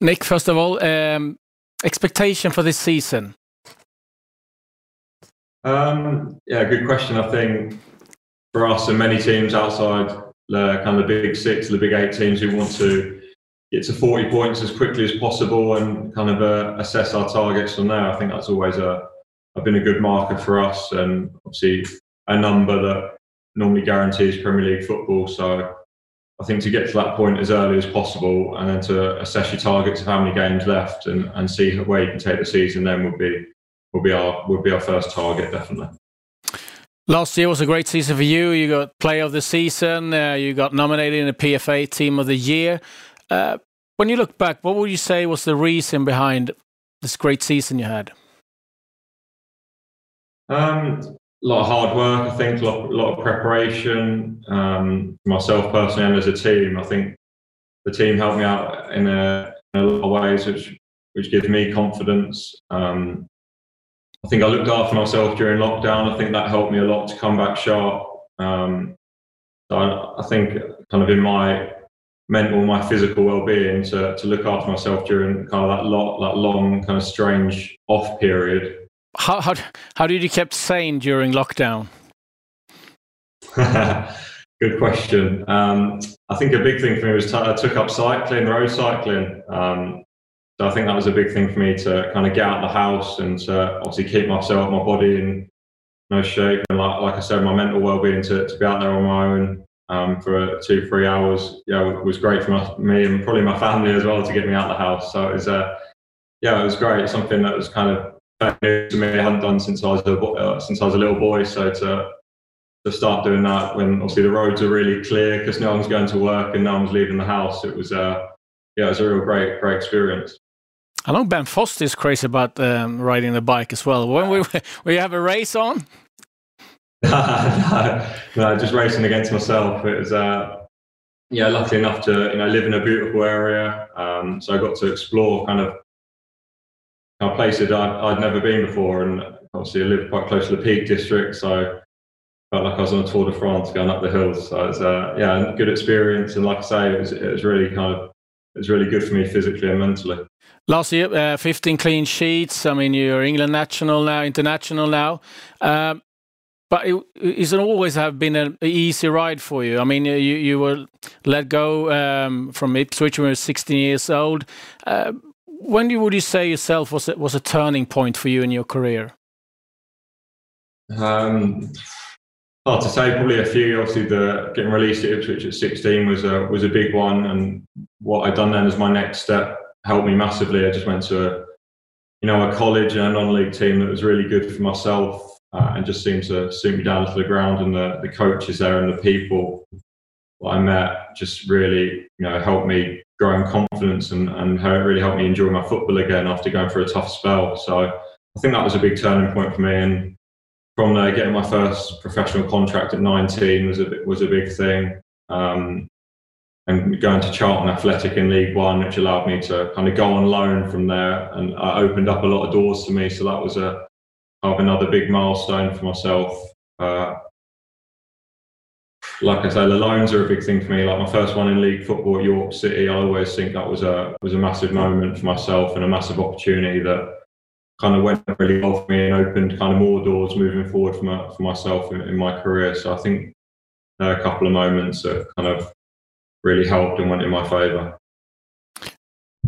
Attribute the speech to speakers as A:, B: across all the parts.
A: Nick, first of all, um, expectation for this season?
B: Um, yeah, good question. I think for us and many teams outside the kind of the big six, the big eight teams who want to get to 40 points as quickly as possible and kind of uh, assess our targets from there. I think that's always a, been a good marker for us and obviously a number that normally guarantees Premier League football. So I think to get to that point as early as possible and then to assess your targets of how many games left and, and see where you can take the season then would be will be our would be our first target definitely.
A: Last year was a great season for you. You got Player of the Season. Uh, you got nominated in the PFA Team of the Year. Uh, when you look back, what would you say was the reason behind this great season you had?
B: Um, a lot of hard work, I think, a lot, a lot of preparation. Um, myself personally and as a team, I think the team helped me out in a, in a lot of ways, which which gives me confidence. Um, I think I looked after myself during lockdown. I think that helped me a lot to come back sharp. Um, so I, I, think kind of in my mental, my physical well-being to, to look after myself during kind of that lot, that long kind of strange off period.
A: How how how did you keep sane during lockdown?
B: Good question. Um, I think a big thing for me was I took up cycling, road cycling. Um, so I think that was a big thing for me to kind of get out of the house and to obviously keep myself, my body in no shape. And like, like I said, my mental well-being to, to be out there on my own um, for two, three hours, yeah, was great for my, me and probably my family as well to get me out of the house. So it was, uh, yeah, it was great. Something that was kind of new to me. I hadn't done since I was a, uh, since I was a little boy. So to to start doing that when obviously the roads are really clear because no one's going to work and no one's leaving the house, it was uh, yeah, it was a real great great experience.
A: I know Ben Foster is crazy about um, riding the bike as well. When we, we have a race on?
B: no, no, just racing against myself. It was, uh, yeah, lucky enough to you know live in a beautiful area, um, so I got to explore kind of, kind of places I'd, I'd never been before, and obviously I live quite close to the Peak District, so felt like I was on a Tour de France going up the hills. So it was, uh, yeah, a good experience, and like I say, it was, it was really kind of it was really good for me physically and mentally.
A: Last year, uh, 15 clean sheets. I mean, you're England national now, international now. Um, but it, it's always have been an easy ride for you. I mean, you, you were let go um, from Ipswich when you were 16 years old. Uh, when do, would you say yourself was a, was a turning point for you in your career?
B: Um, hard to say. Probably a few. Obviously, the getting released at Ipswich at 16 was a was a big one, and what I'd done then as my next step helped me massively. I just went to a, you know, a college and a non-league team that was really good for myself uh, and just seemed to suit me down to the ground. And the, the coaches there and the people that I met just really, you know, helped me grow in confidence and, and how it really helped me enjoy my football again after going through a tough spell. So I think that was a big turning point for me. And from there, getting my first professional contract at 19 was a, was a big thing. Um, and going to Charlton Athletic in League One, which allowed me to kind of go on loan from there, and opened up a lot of doors for me. So that was a another big milestone for myself. Uh, like I say, the loans are a big thing for me. Like my first one in league football at York City, I always think that was a was a massive moment for myself and a massive opportunity that kind of went really well for me and opened kind of more doors moving forward for, my, for myself in, in my career. So I think there are a couple of moments that kind of really helped and went in my favour.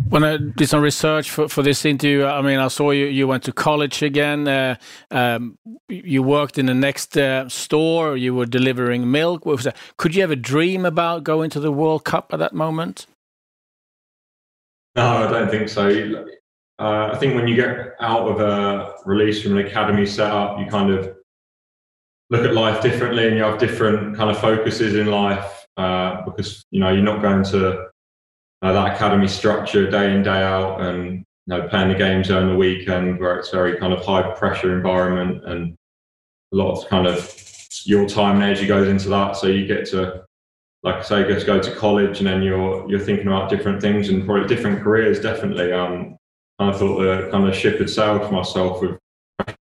A: When I did some research for, for this interview, I mean, I saw you, you went to college again. Uh, um, you worked in the Next uh, store. You were delivering milk. Could you a dream about going to the World Cup at that moment?
B: No, I don't think so. Uh, I think when you get out of a release from an academy setup, you kind of look at life differently and you have different kind of focuses in life uh, because you know you're not going to uh, that academy structure day in day out and you know playing the games on the weekend where it's very kind of high pressure environment and a lot of kind of your time and energy goes into that. So you get to like I say just go to college and then you're you're thinking about different things and probably different careers definitely. Um I thought the kind of ship had sailed for myself with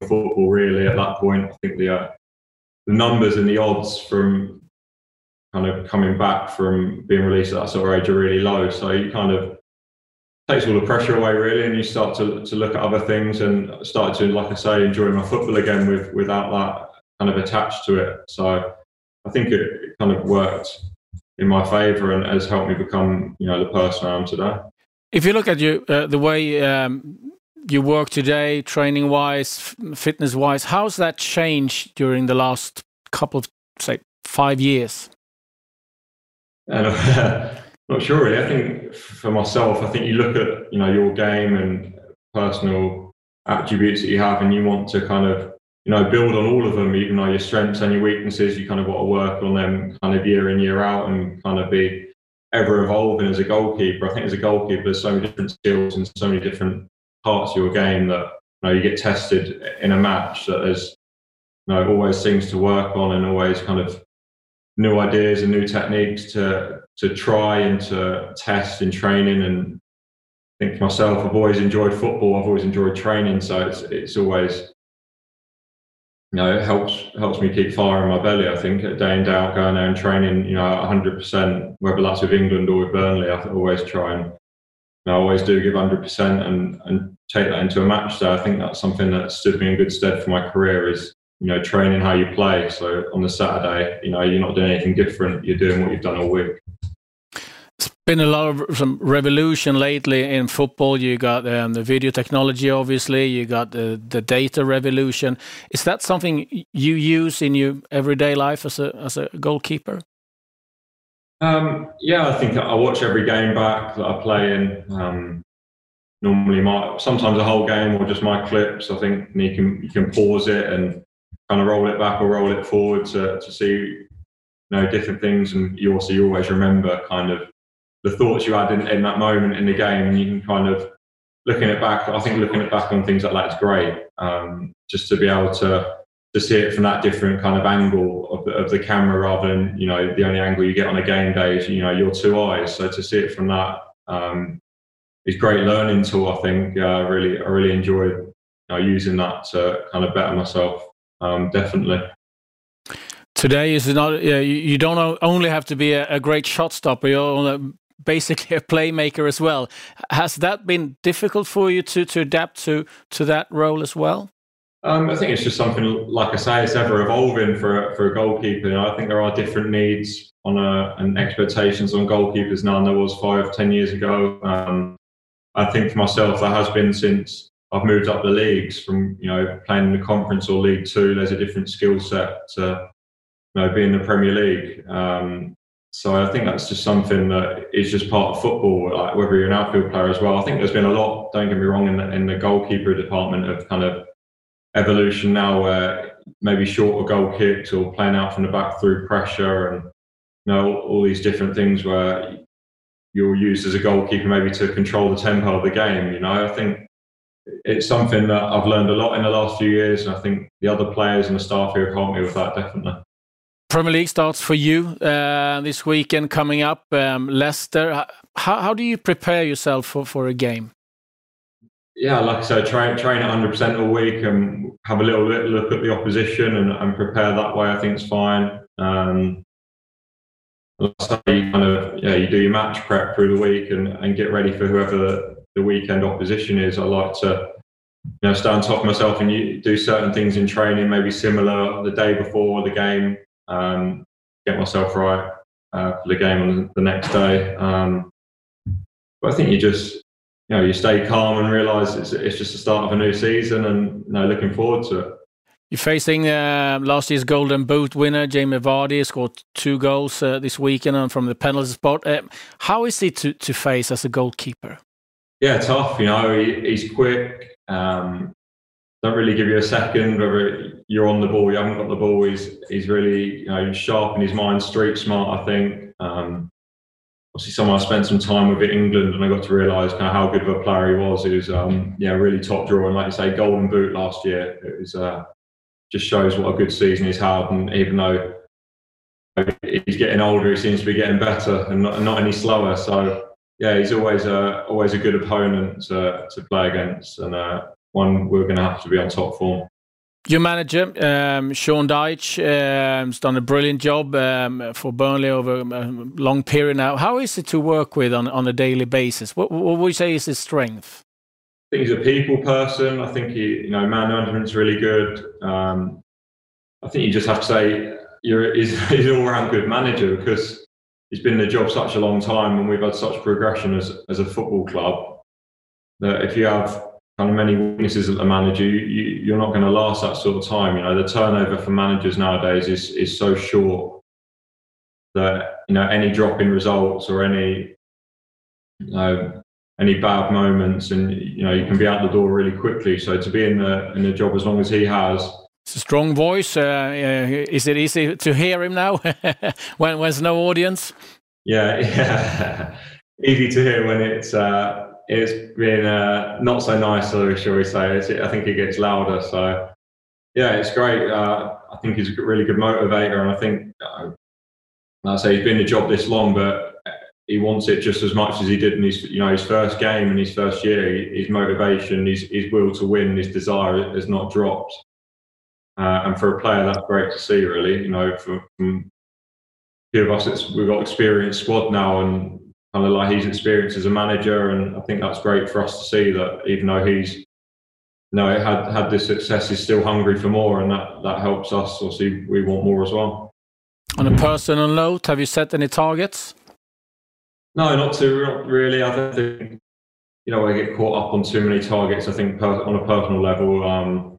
B: football really at that point. I think the uh, the numbers and the odds from kind of coming back from being released at that sort of age are really low. So you kind of takes all the pressure away really, and you start to to look at other things and start to, like I say, enjoy my football again with without that kind of attached to it. So I think it, kind of worked in my favour and has helped me become you know the person I am today.
A: If you look at you uh, the way um, you work today, training wise, fitness wise, how's that changed during the last couple of say five years?
B: And, uh, not sure really. I think for myself, I think you look at you know your game and personal attributes that you have, and you want to kind of you know build on all of them, even though your strengths and your weaknesses. You kind of want to work on them kind of year in year out, and kind of be ever evolving as a goalkeeper. I think as a goalkeeper, there's so many different skills and so many different parts of your game that you know you get tested in a match that there's you know always things to work on and always kind of new ideas and new techniques to to try and to test in training. And I think for myself I've always enjoyed football. I've always enjoyed training. So it's it's always you know it helps helps me keep fire in my belly I think. Day in day out going there and training you know 100% whether that's with England or with Burnley I always try and I always do give 100% and, and take that into a match. So I think that's something that stood me in good stead for my career is, you know, training how you play. So on the Saturday, you know, you're not doing anything different. You're doing what you've done all week.
A: It's been a lot of some revolution lately in football. You got um, the video technology, obviously. You got the, the data revolution. Is that something you use in your everyday life as a as a goalkeeper?
B: Um, yeah, I think I watch every game back that I play in. Um, normally, my sometimes a whole game or just my clips. I think you can you can pause it and kind of roll it back or roll it forward to to see you know different things, and you also you always remember kind of the thoughts you had in, in that moment in the game, and you can kind of looking it back. I think looking it back on things like that is great. Um, just to be able to to see it from that different kind of angle of the, of the camera rather than you know the only angle you get on a game day is you know your two eyes so to see it from that um, is great learning tool i think uh, really i really enjoyed you know, using that to kind of better myself um, definitely
A: today is not you, you don't only have to be a, a great shot stopper you're basically a playmaker as well has that been difficult for you to to adapt to to that role as well
B: um, I think it's just something, like I say, it's ever evolving for for a goalkeeper. You know, I think there are different needs on a, and expectations on goalkeepers now than there was five, ten years ago. Um, I think for myself, there has been since I've moved up the leagues from you know playing in the conference or League Two. There's a different skill set to you know being in the Premier League. Um, so I think that's just something that is just part of football. Like whether you're an outfield player as well, I think there's been a lot. Don't get me wrong in the in the goalkeeper department of kind of evolution now where maybe shorter goal kicks or playing out from the back through pressure and you know all these different things where you're used as a goalkeeper maybe to control the tempo of the game. You know, I think it's something that I've learned a lot in the last few years, and I think the other players and the staff here have helped me with that definitely.
A: Premier League starts for you uh, this weekend coming up. Um, Leicester. How, how do you prepare yourself for, for a game?
B: yeah, like I said, train train 100 percent all week and have a little look at the opposition and, and prepare that way. I think it's fine. Um, you kind of yeah, you do your match prep through the week and, and get ready for whoever the, weekend opposition is. I like to you know stay on top of myself and you do certain things in training, maybe similar the day before the game, um, get myself right uh, for the game on the next day. Um, but I think you just you know you stay calm and realize it's, it's just the start of a new season and you know looking forward to it
A: you're facing uh, last year's Golden Boot winner, Jamie Vardy, scored two goals uh, this weekend from the penalty spot. Uh, how is he to, to face as a goalkeeper?
B: Yeah, tough. You know, he, he's quick. Um, don't really give you a second whether you're on the ball, you haven't got the ball. He's he's really you know sharp in his mind, street smart. I think. Um, obviously someone I spent some time with in England, and I got to realise kind of how good of a player he was. He was, um, yeah, really top drawer, and like you say, golden boot last year. It was uh, just shows what a good season he's had, and even though he's getting older, he seems to be getting better and not, not any slower. So yeah, he's always a always a good opponent to to play against, and uh, one we're going to have to be on top form.
A: Your manager, um, Sean Dyche, um, has done a brilliant job um, for Burnley over a long period now. How is it to work with on, on a daily basis? What, what would you say is his strength?
B: I think he's a people person. I think he, you know, man management's really good. Um, I think you just have to say you're, he's, he's an all-round good manager because he's been in the job such a long time and we've had such progression as, as a football club that if you have kind of many weaknesses as a manager, you, you, are not going to last that sort of time. You know, the turnover for managers nowadays is is so short that you know any drop in results or any you know any bad moments, and you know you can be out the door really quickly. So to be in the in the job as long as he has.
A: It's a strong voice. Uh, uh, is it easy to hear him now when there's no audience?
B: Yeah, yeah. easy to hear when it's uh, it's been uh, not so nice, shall we say. It's, I think it gets louder. So, yeah, it's great. Uh, I think he's a really good motivator. And I think, uh, like I say, he's been the job this long, but he wants it just as much as he did in his, you know, his first game and his first year. His motivation, his, his will to win, his desire has not dropped. Uh, and for a player, that's great to see, really. You know, for, from few of us, it's, we've got experienced squad now, and kind of like he's experienced as a manager, and I think that's great for us to see that even though he's you know had had this success, he's still hungry for more, and that that helps us. Obviously, we want more as well.
A: On a personal note, have you set any targets?
B: No, not too not really. I don't think you know I get caught up on too many targets. I think per, on a personal level, um,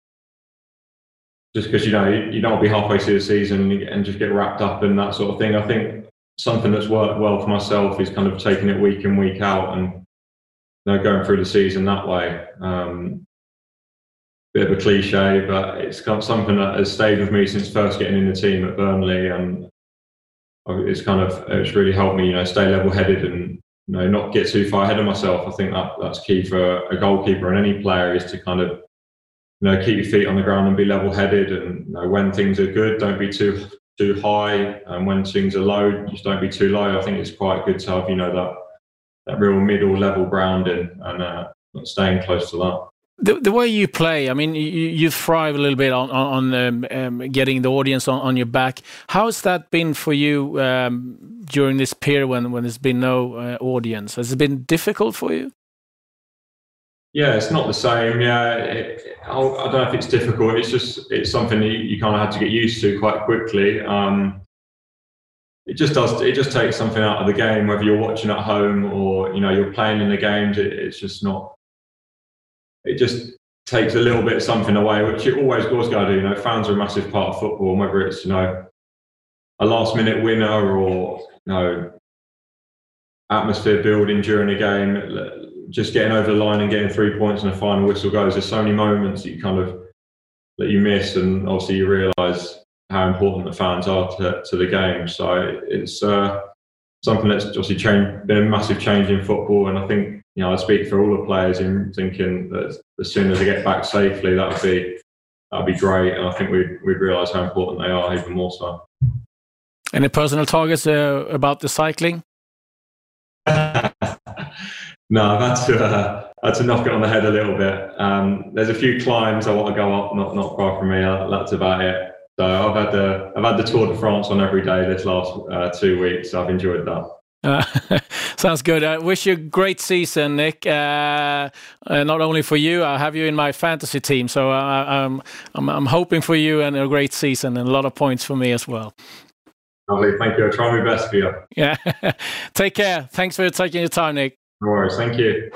B: just because you know you, don't want to be halfway through the season and just get wrapped up in that sort of thing. I think something that's worked well for myself is kind of taking it week in week out and you know, going through the season that way. Um, bit of a cliche, but it's kind of something that has stayed with me since first getting in the team at Burnley, and it's kind of it's really helped me, you know, stay level-headed and you know not get too far ahead of myself. I think that that's key for a goalkeeper and any player is to kind of you know keep your feet on the ground and be level-headed, and you know, when things are good, don't be too too high, and when things are low, just don't be too low. I think it's quite good to have you know that that real middle level grounding and uh, staying close to that.
A: The, the way you play, I mean, you, you thrive a little bit on on, um, um, getting the audience on, on your back. How has that been for you um, during this period when, when there's been no uh, audience? Has it been difficult for you?
B: Yeah, it's not the same. Yeah, it, I don't know if it's difficult. It's just it's something you, you kind of had to get used to quite quickly. Um, it just does. It just takes something out of the game, whether you're watching at home or you know you're playing in the games. It, it's just not. It just takes a little bit of something away, which it always was going to do. You know, fans are a massive part of football, and whether it's you know a last minute winner or you know atmosphere building during a game just getting over the line and getting three points and a final whistle goes. There's so many moments that you kind of that you miss, and obviously you realise how important the fans are to, to the game. So it's uh, something that's obviously changed, been a massive change in football, and I think you know I speak for all the players in thinking that as soon as they get back safely, that would be that would be great, and I think we'd we'd realise how important they are even more so.
A: Any personal targets uh, about the cycling?
B: No, I've had to uh, had to knock it on the head a little bit. Um, there's a few climbs I want to go up, not not far from me. Uh, that's about it. So I've had the I've had the Tour de France on every day this last uh, two weeks. So I've enjoyed that.
A: Uh, sounds good. I wish you a great season, Nick. Uh, uh, not only for you, I have you in my fantasy team, so I, I'm, I'm I'm hoping for you and a great season and a lot of points for me as well.
B: Lovely, thank you. I'll try my best for you.
A: Yeah, take care. Thanks for taking your time, Nick.
B: No worries. Thank you.